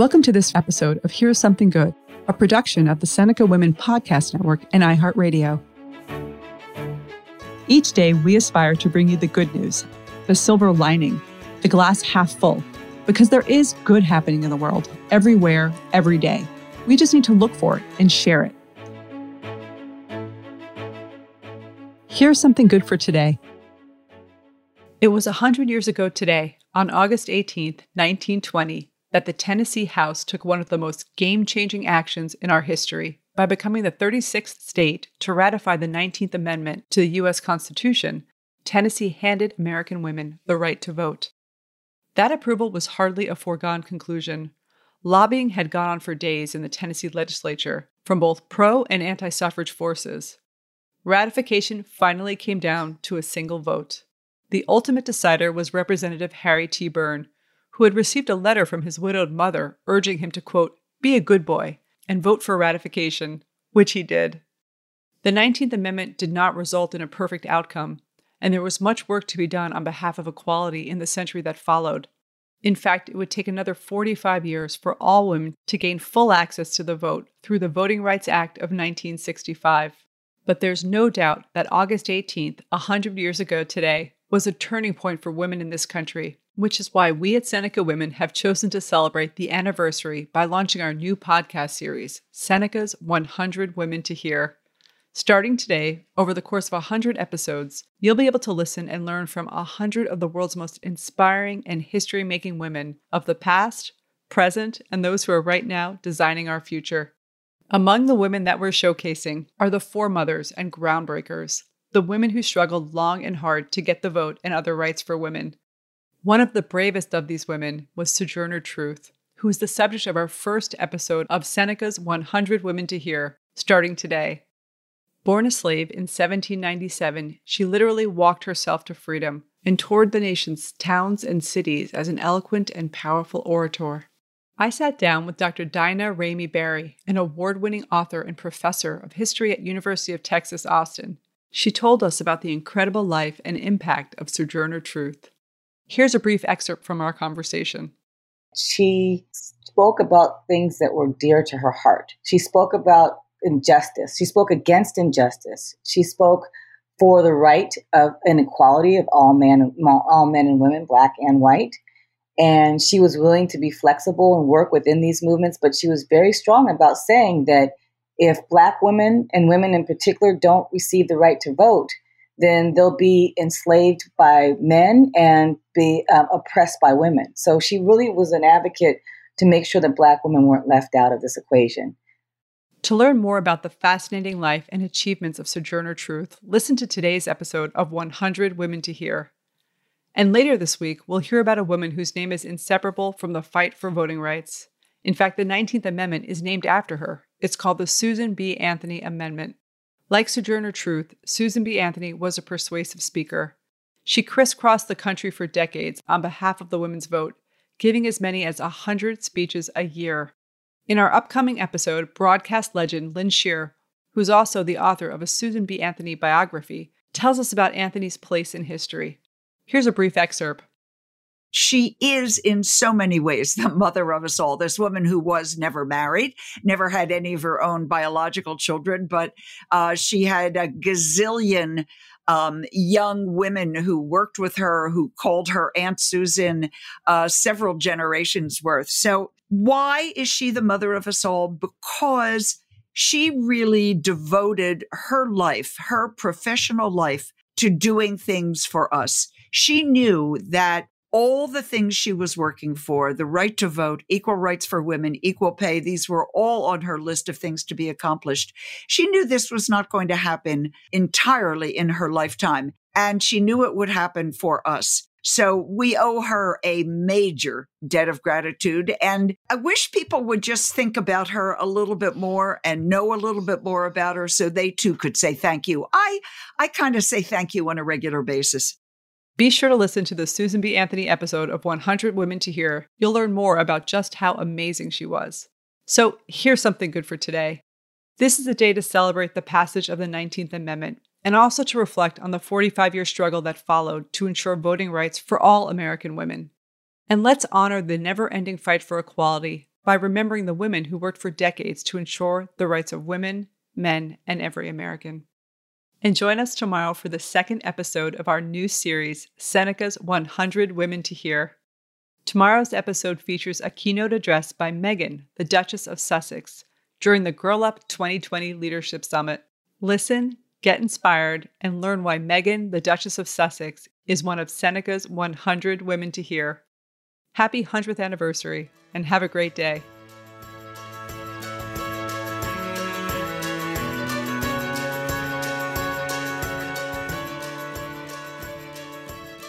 Welcome to this episode of Here's Something Good, a production of the Seneca Women Podcast Network and iHeartRadio. Each day, we aspire to bring you the good news, the silver lining, the glass half full, because there is good happening in the world, everywhere, every day. We just need to look for it and share it. Here's something good for today. It was 100 years ago today, on August 18th, 1920, that the Tennessee House took one of the most game changing actions in our history by becoming the 36th state to ratify the 19th Amendment to the U.S. Constitution. Tennessee handed American women the right to vote. That approval was hardly a foregone conclusion. Lobbying had gone on for days in the Tennessee legislature from both pro and anti suffrage forces. Ratification finally came down to a single vote. The ultimate decider was Representative Harry T. Burn, who had received a letter from his widowed mother urging him to, quote, be a good boy and vote for ratification, which he did. The 19th Amendment did not result in a perfect outcome, and there was much work to be done on behalf of equality in the century that followed. In fact, it would take another 45 years for all women to gain full access to the vote through the Voting Rights Act of 1965. But there's no doubt that August 18th, 100 years ago today, was a turning point for women in this country, which is why we at Seneca Women have chosen to celebrate the anniversary by launching our new podcast series, Seneca's 100 Women to Hear. Starting today, over the course of 100 episodes, you'll be able to listen and learn from 100 of the world's most inspiring and history making women of the past, present, and those who are right now designing our future. Among the women that we're showcasing are the foremothers and groundbreakers, the women who struggled long and hard to get the vote and other rights for women. One of the bravest of these women was Sojourner Truth, who is the subject of our first episode of Seneca's 100 Women to Hear, starting today. Born a slave in 1797, she literally walked herself to freedom and toured the nation's towns and cities as an eloquent and powerful orator. I sat down with Dr. Daina Ramey Berry, an award-winning author and professor of history at University of Texas Austin. She told us about the incredible life and impact of Sojourner Truth. Here's a brief excerpt from our conversation. She spoke about things that were dear to her heart. She spoke about injustice. She spoke against injustice. She spoke for the right of and equality of all men, all men and women, black and white. And she was willing to be flexible and work within these movements, but she was very strong about saying that if black women and women in particular don't receive the right to vote, then they'll be enslaved by men and be um, oppressed by women. So she really was an advocate to make sure that black women weren't left out of this equation. To learn more about the fascinating life and achievements of Sojourner Truth, listen to today's episode of 100 Women to Hear. And later this week, we'll hear about a woman whose name is inseparable from the fight for voting rights. In fact, the 19th Amendment is named after her. It's called the Susan B. Anthony Amendment. Like Sojourner Truth, Susan B. Anthony was a persuasive speaker. She crisscrossed the country for decades on behalf of the women's vote, giving as many as 100 speeches a year. In our upcoming episode, broadcast legend Lynn Sherr, who's also the author of a Susan B. Anthony biography, tells us about Anthony's place in history. Here's a brief excerpt. She is in so many ways the mother of us all. This woman who was never married, never had any of her own biological children, but uh, she had a gazillion um, young women who worked with her, who called her Aunt Susan, uh, several generations worth. So why is she the mother of us all? Because she really devoted her life, her professional life, to doing things for us. She knew that all the things she was working for the right to vote, equal rights for women, equal pay these were all on her list of things to be accomplished. She knew this was not going to happen entirely in her lifetime, and she knew it would happen for us. So we owe her a major debt of gratitude. And I wish people would just think about her a little bit more and know a little bit more about her so they too could say thank you. I, I kind of say thank you on a regular basis. Be sure to listen to the Susan B. Anthony episode of 100 Women to Hear. You'll learn more about just how amazing she was. So here's something good for today. This is a day to celebrate the passage of the 19th Amendment and also to reflect on the 45 year struggle that followed to ensure voting rights for all American women. And let's honor the never ending fight for equality by remembering the women who worked for decades to ensure the rights of women, men, and every American. And join us tomorrow for the second episode of our new series, Seneca's 100 Women to Hear. Tomorrow's episode features a keynote address by Meghan, the Duchess of Sussex, during the Girl Up 2020 Leadership Summit. Listen, get inspired, and learn why Meghan, the Duchess of Sussex, is one of Seneca's 100 Women to Hear. Happy 100th anniversary, and have a great day.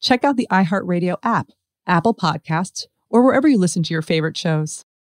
check out the iHeartRadio app, Apple Podcasts, or wherever you listen to your favorite shows.